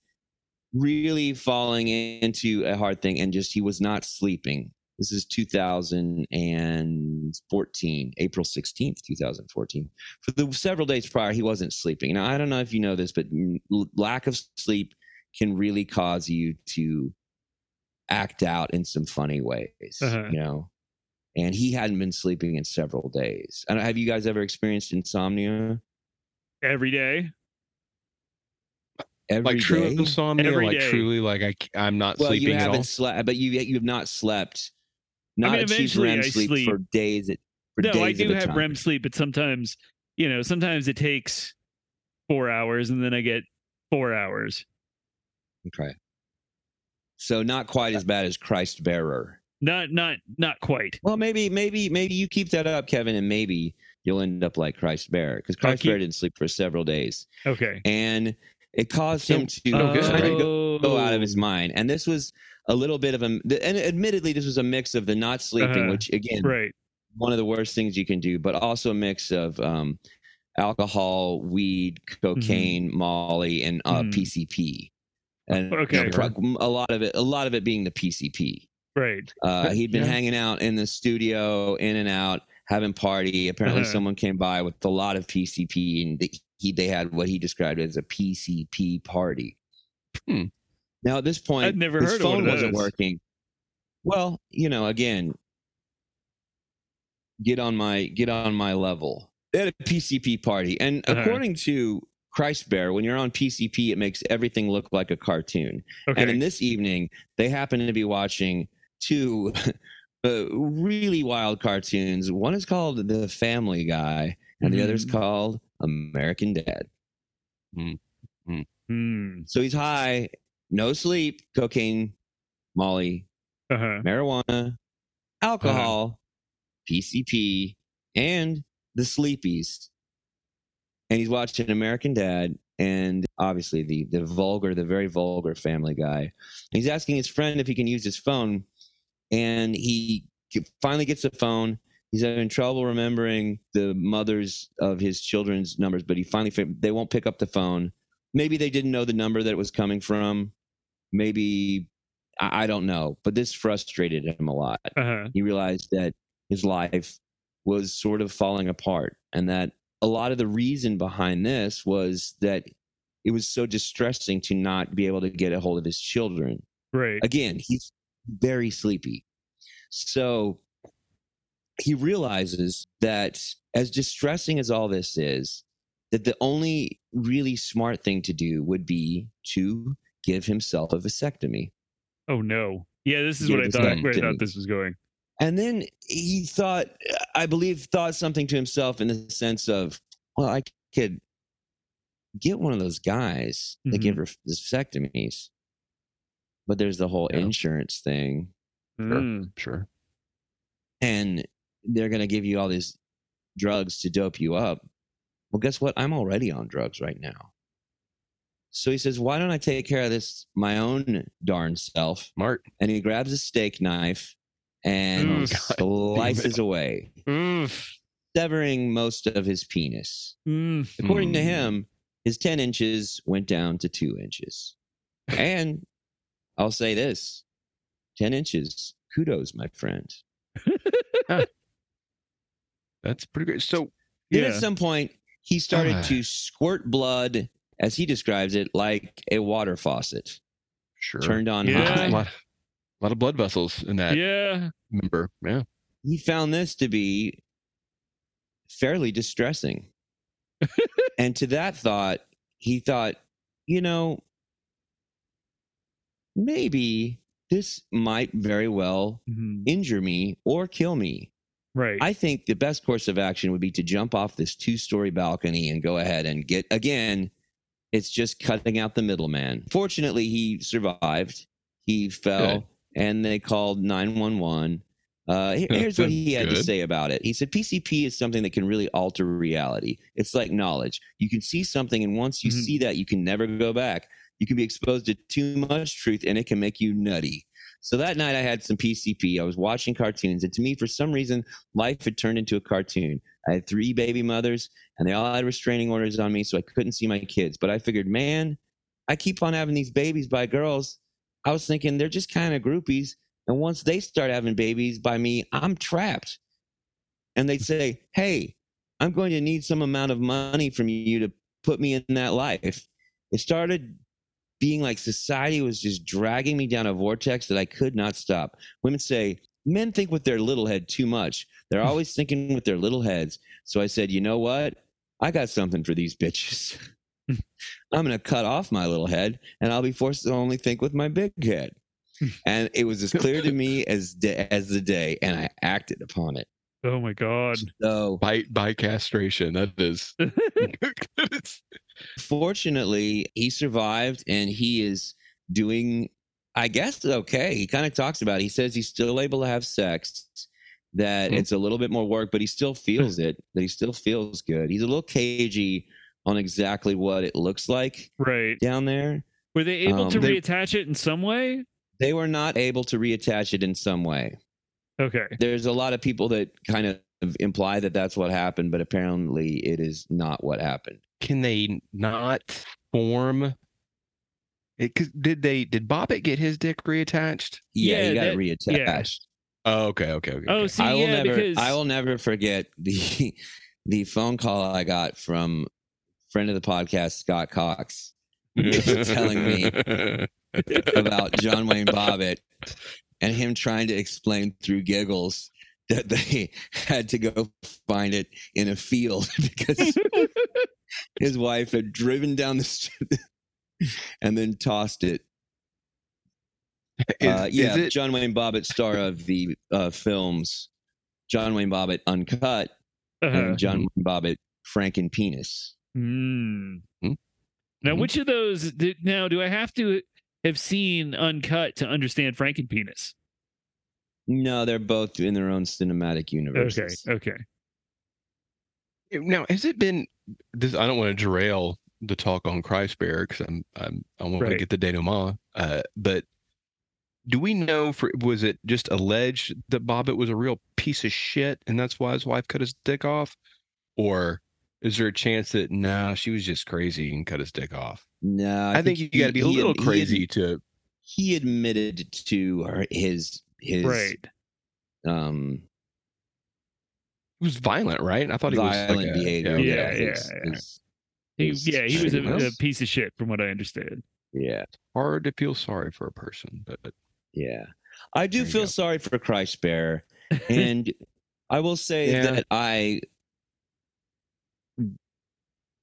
really falling into a hard thing and just he was not sleeping. This is 2014, April 16th, 2014. For the several days prior, he wasn't sleeping. Now, I don't know if you know this, but lack of sleep can really cause you to act out in some funny ways, Uh-huh. you know? And he hadn't been sleeping in several days. And have you guys ever experienced insomnia? Every day. Every like true day? insomnia, Every like day. truly, like I, I'm not Well, you sleeping at all. haven't slept, but you you have not slept. Not mean, achieved eventually REM I sleep, sleep. for days. At, for no, I do at have time. REM sleep, but sometimes, you know, sometimes it takes four hours, and then I get four hours. Okay. So not quite as bad as Christ bearer. Not, not, not quite. Well, maybe, maybe, maybe you keep that up, Kevin, and maybe you'll end up like Christ bearer because Christ keep- bearer didn't sleep for several days, Okay. and it caused him to Oh, go, go out of Oh. his mind. And this was a little bit of a, and admittedly, this was a mix of the not sleeping, Uh-huh. which again, Right. one of the worst things you can do, but also a mix of um, alcohol, weed, cocaine, Molly, and uh, Mhm. PCP. And you know, Okay. a lot of it, a lot of it being the PCP. Right. Uh, he'd been Yeah. hanging out in the studio, in and out, having party. Apparently, Uh-huh. someone came by with a lot of PCP, and they, he they had what he described as a PCP party. Hmm. Now at this point, I'd never his heard of one phone wasn't working. Well, you know, again, get on my get on my level. They had a PCP party, and Uh-huh. according to Christ Bear, when you're on PCP, it makes everything look like a cartoon. Okay. And in this evening, they happen to be watching two uh, really wild cartoons. One is called The Family Guy, and the other is Mhm. called American Dad. Hmm. So he's high, no sleep, cocaine, Molly, Uh-huh. marijuana, alcohol, PCP, and the sleepies. And he's watching American Dad and obviously the the vulgar, the very vulgar family guy. And he's asking his friend if he can use his phone. And he finally gets the phone. He's having trouble remembering the mothers of his children's numbers, but he finally they won't pick up the phone. Maybe they didn't know the number that it was coming from. Maybe I, I don't know, but this frustrated him a lot Uh-huh. he realized that his life was sort of falling apart and that a lot of the reason behind this was that it was so distressing to not be able to get a hold of his children Right. again he's very sleepy so he realizes that as distressing as all this is that the only really smart thing to do would be to give himself a vasectomy Oh no. Yeah, this is what I thought. Where I thought this was going. And then he thought, I believe thought something to himself in the sense of, well, I could get one of those guys that give her vasectomies, but there's the whole Yeah. insurance thing, Sure. Mm. Sure. and they're going to give you all these drugs to dope you up. Well, guess what? I'm already on drugs right now. So he says, Why don't I take care of this my own darn self? Smart. And he grabs a steak knife and Ooh, slices away, Oof. severing most of his penis. Mm. According to Mm. him, his 10 inches went down to two inches. And I'll say this 10 inches, kudos, my friend. That's pretty great. So Then at some point, he started Ah. to squirt blood, as he describes it, like a water faucet sure. turned on Yeah. high. Lot, lot of blood vessels in that Yeah. member. Yeah. He found this to be fairly distressing. and to that thought, he thought, you know, maybe this might very well Mhm. injure me or kill me. Right. I think the best course of action would be to jump off this two story balcony and go ahead and get, again, it's just cutting out the middleman. Fortunately, he survived. He fell Good. And they called 911. Uh, here's what he had to say about it. He said PCP is something that can really alter reality. It's like knowledge. You can see something, and once you Mhm. see that, you can never go back. You can be exposed to too much truth, and it can make you nutty. So that night, I had some PCP. I was watching cartoons, and to me, for some reason, life had turned into a cartoon. I had three baby mothers, and they all had restraining orders on me, so I couldn't see my kids. But I figured, man, I keep on having these babies by girls. I was thinking they're just kind of groupies. And once they start having babies by me, I'm trapped. And they'd say, Hey, I'm going to need some amount of money from you to put me in that life. It started being like society was just dragging me down a vortex that I could not stop. Women say, Men think with their little head too much. They're always thinking with their little heads. So I said, You know what? I got something for these bitches. I'm going to cut off my little head and I'll be forced to only think with my big head. and it was as clear to me as da- as the day, and I acted upon it. oh my god. So, By by castration. That is. fortunately, he survived, and he is doing, I guess, okay. He kind of talks about. It. He says he's still able to have sex. That Mhm. it's a little bit more work, but he still feels it. That he still feels good. He's a little cagey on exactly what it looks like right. down there. Were they able Um, to they- reattach it in some way? They were not able to reattach it in some way. Okay. there's a lot of people that kind of imply that that's what happened, but apparently it is not what happened. Can they not form? It, 'cause did they? Did Bobbitt get his dick reattached? Yeah, Yeah, he got that- it reattached. Oh, okay, okay, okay. Oh, see, I will yeah, never, because I will never forget the the phone call I got from friend of the podcast Scott Cox is telling me about John Wayne Bobbitt and him trying to explain through giggles that they had to go find it in a field because his wife had driven down the street and then tossed it. Is- uh, yeah, it- John Wayne Bobbitt, star of the uh, films John Wayne Bobbitt Uncut Uh-huh. and John Wayne Bobbitt Franken Penis. Mm. Hmm. Now, Mhm. which of those? Did, now, do I have to have seen Uncut to understand Frankenpenis? No, they're both in their own cinematic universe. Okay. Okay. now has it been? This I don't want to derail the talk on Christ Bear because I'm I'm I want to get the denouement. Uh, but do we know for was it just alleged that Bobbitt was a real piece of shit and that's why his wife cut his dick off, or is there a chance that nah she was just crazy and cut his dick off? No, I, think, you got to be a little he- crazy to He admitted to her, his his Right. um He was violent, right? I thought he was violent like a- behavior. Yeah, his- yeah, yeah. his- He, his yeah, he was a, a piece of shit, from what I understand. yeah, hard to feel sorry for a person, but yeah. I do feel go. sorry for Christ Bear, and I will say Yeah. that I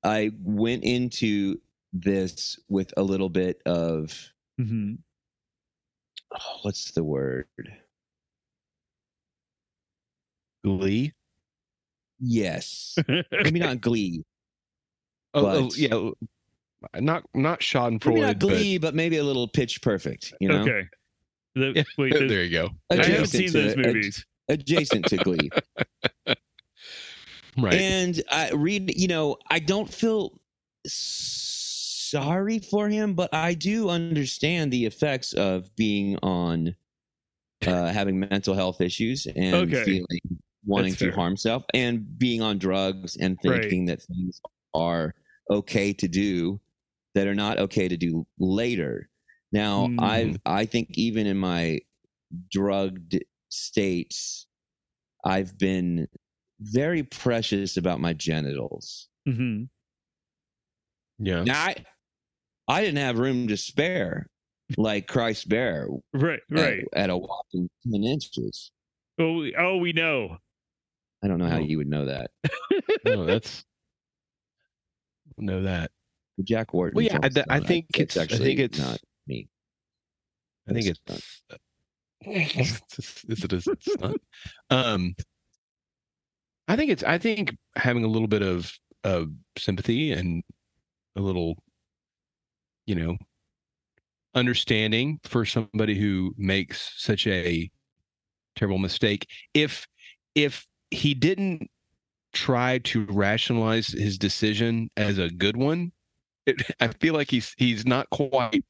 I went into this with a little bit of hmm oh, what's the word? Glee. Yes, maybe not Glee. Oh, oh, yeah, not not Schadenfreude, Maybe not Glee, but, maybe a little Pitch Perfect. You know, Okay. The, wait, the- there you go. I haven't seen to- those ad- movies. adjacent to Glee. Right. And I read, you know, I don't feel sorry for him, but I do understand the effects of being on uh, having mental health issues and Okay. feeling wanting to harm self and being on drugs and Right. thinking that things are okay to do that are not okay to do later. Now, Mm. I I think even in my drugged states, I've been very precious about my genitals. hmm yeah. Now, I, I didn't have room to spare like Christ Bear Right, right. at, a whopping 10 inches. Oh, we, oh, we know. I don't know how Oh. you would know that. No, that's know that. Jack Wharton. Well, yeah, I, th- I think That's it's. I think it's. not me. I think It's it's. Is it? Is it's not. Um. I think it's. I think having a little bit of of sympathy and a little, you know, understanding for somebody who makes such a terrible mistake. If if he didn't try to rationalize his decision as a good one, it, I feel like he's he's not quite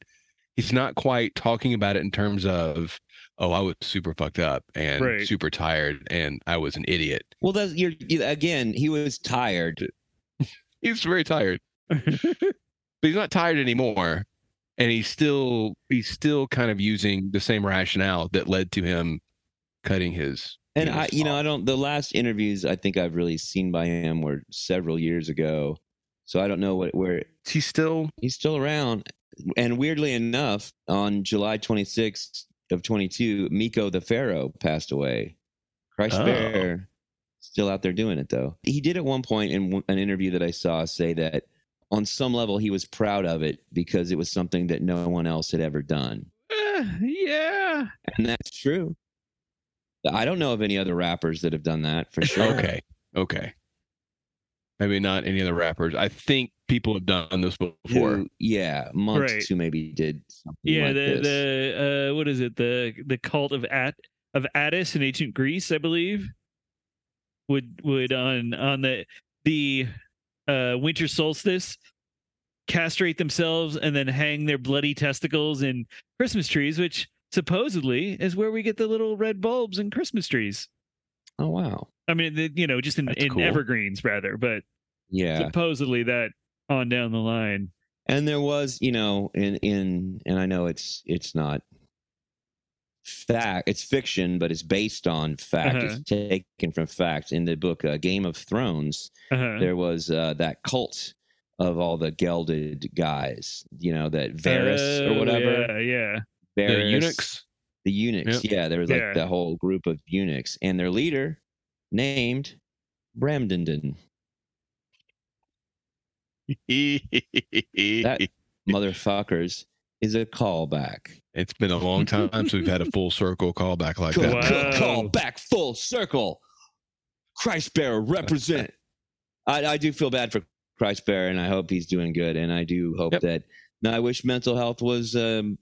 he's not quite talking about it in terms of oh I was super fucked up and Right. super tired and I was an idiot. Well, that's you're you- again. He was tired. He's very tired, but he's not tired anymore, and he's still he's still kind of using the same rationale that led to him cutting his. And penis I, you know. I don't. The last interviews I think I've really seen by him were several years ago, so I don't know what where he's still he's still around. And weirdly enough, on July 26th of 22, Meko the Pharaoh passed away. Christ Oh. Bear still out there doing it though. He did at one point in an interview that I saw say that on some level he was proud of it because it was something that no one else had ever done. Eh, yeah. And that's true. I don't know of any other rappers that have done that for sure. okay. Okay. Maybe not any other rappers. I think people have done this before. Who, yeah, monks Right. who maybe did something Yeah, like the this. the uh what is it? The the cult of At of Attis in ancient Greece, I believe. Would would on on the the uh winter solstice castrate themselves and then hang their bloody testicles in Christmas trees, which supposedly is where we get the little red bulbs in Christmas trees. oh wow. I mean, the, you know, just in, That's in cool. evergreens rather, but Yeah. supposedly that on down the line. and there was you know in in and i know it's it's not fact it's fiction but it's based on fact Uh-huh. it's taken from fact in the book uh, game of thrones Uh-huh. there was uh, that cult of all the gelded guys you know that Varys or whatever. Yeah, Yeah, yeah. The Varys, eunuchs. the eunuchs yeah there was like Yeah. that whole group of eunuchs and their leader named bramdenden that motherfuckers is a callback it's been a long time since we've had a full circle callback like Call, that. Wow. call, call back full circle. Christ bearer represent. I, I do feel bad for Christ bearer, and I hope he's doing good. And I do hope Yep. that. Now, I wish mental health was um,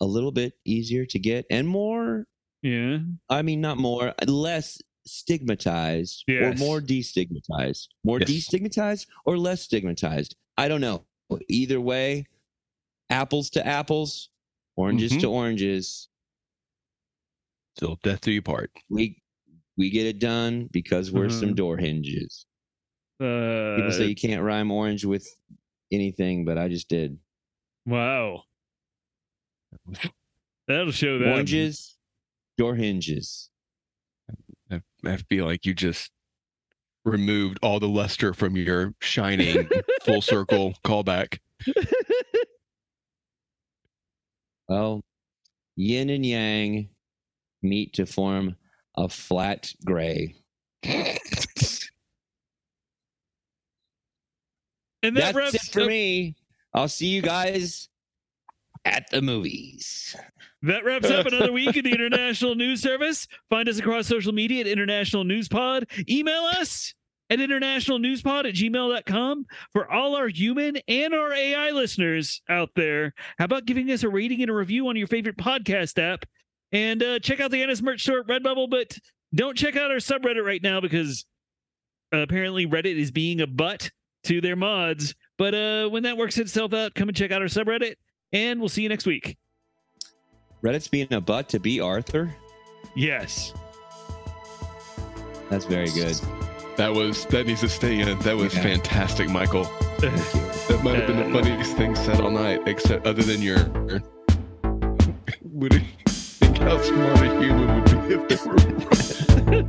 a little bit easier to get and more. Yeah. I mean, not more, less stigmatized Yes. or more destigmatized. More Yes. destigmatized or less stigmatized. I don't know. Either way, apples to apples, oranges Mhm. to oranges. Till death do you part. we we get it done because we're some Mhm. door hinges. Uh, People say you can't rhyme orange with anything, but I just did. wow. That'll show that. Oranges, door hinges. I, I feel like you just removed all the luster from your shining full circle callback. Well, yin and yang meet to form a flat gray. and that That's wraps it for up- me. I'll see you guys at the movies. That wraps up another week in the International News Service. Find us across social media at International News Pod. Email us at internationalnewspod at gmail.com. For all our human and our AI listeners out there, how about giving us a rating and a review on your favorite podcast app? And uh, check out the Annis merch store at Redbubble, but don't check out our subreddit right now because uh, apparently Reddit is being a butt to their mods. But uh, when that works itself out, come and check out our subreddit, and we'll see you next week. Reddit's being a butt to be Arthur. Yes. That's very good. That was that needs to stay in. That was Yeah. fantastic, Michael. That might have been the funniest thing said all night, except other than your. Would you think how smart a human would be if they were?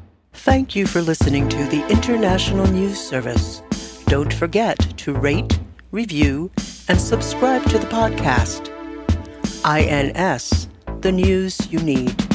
Thank you for listening to the International News Service. Don't forget to rate, review, and subscribe to the podcast. INS, the news you need.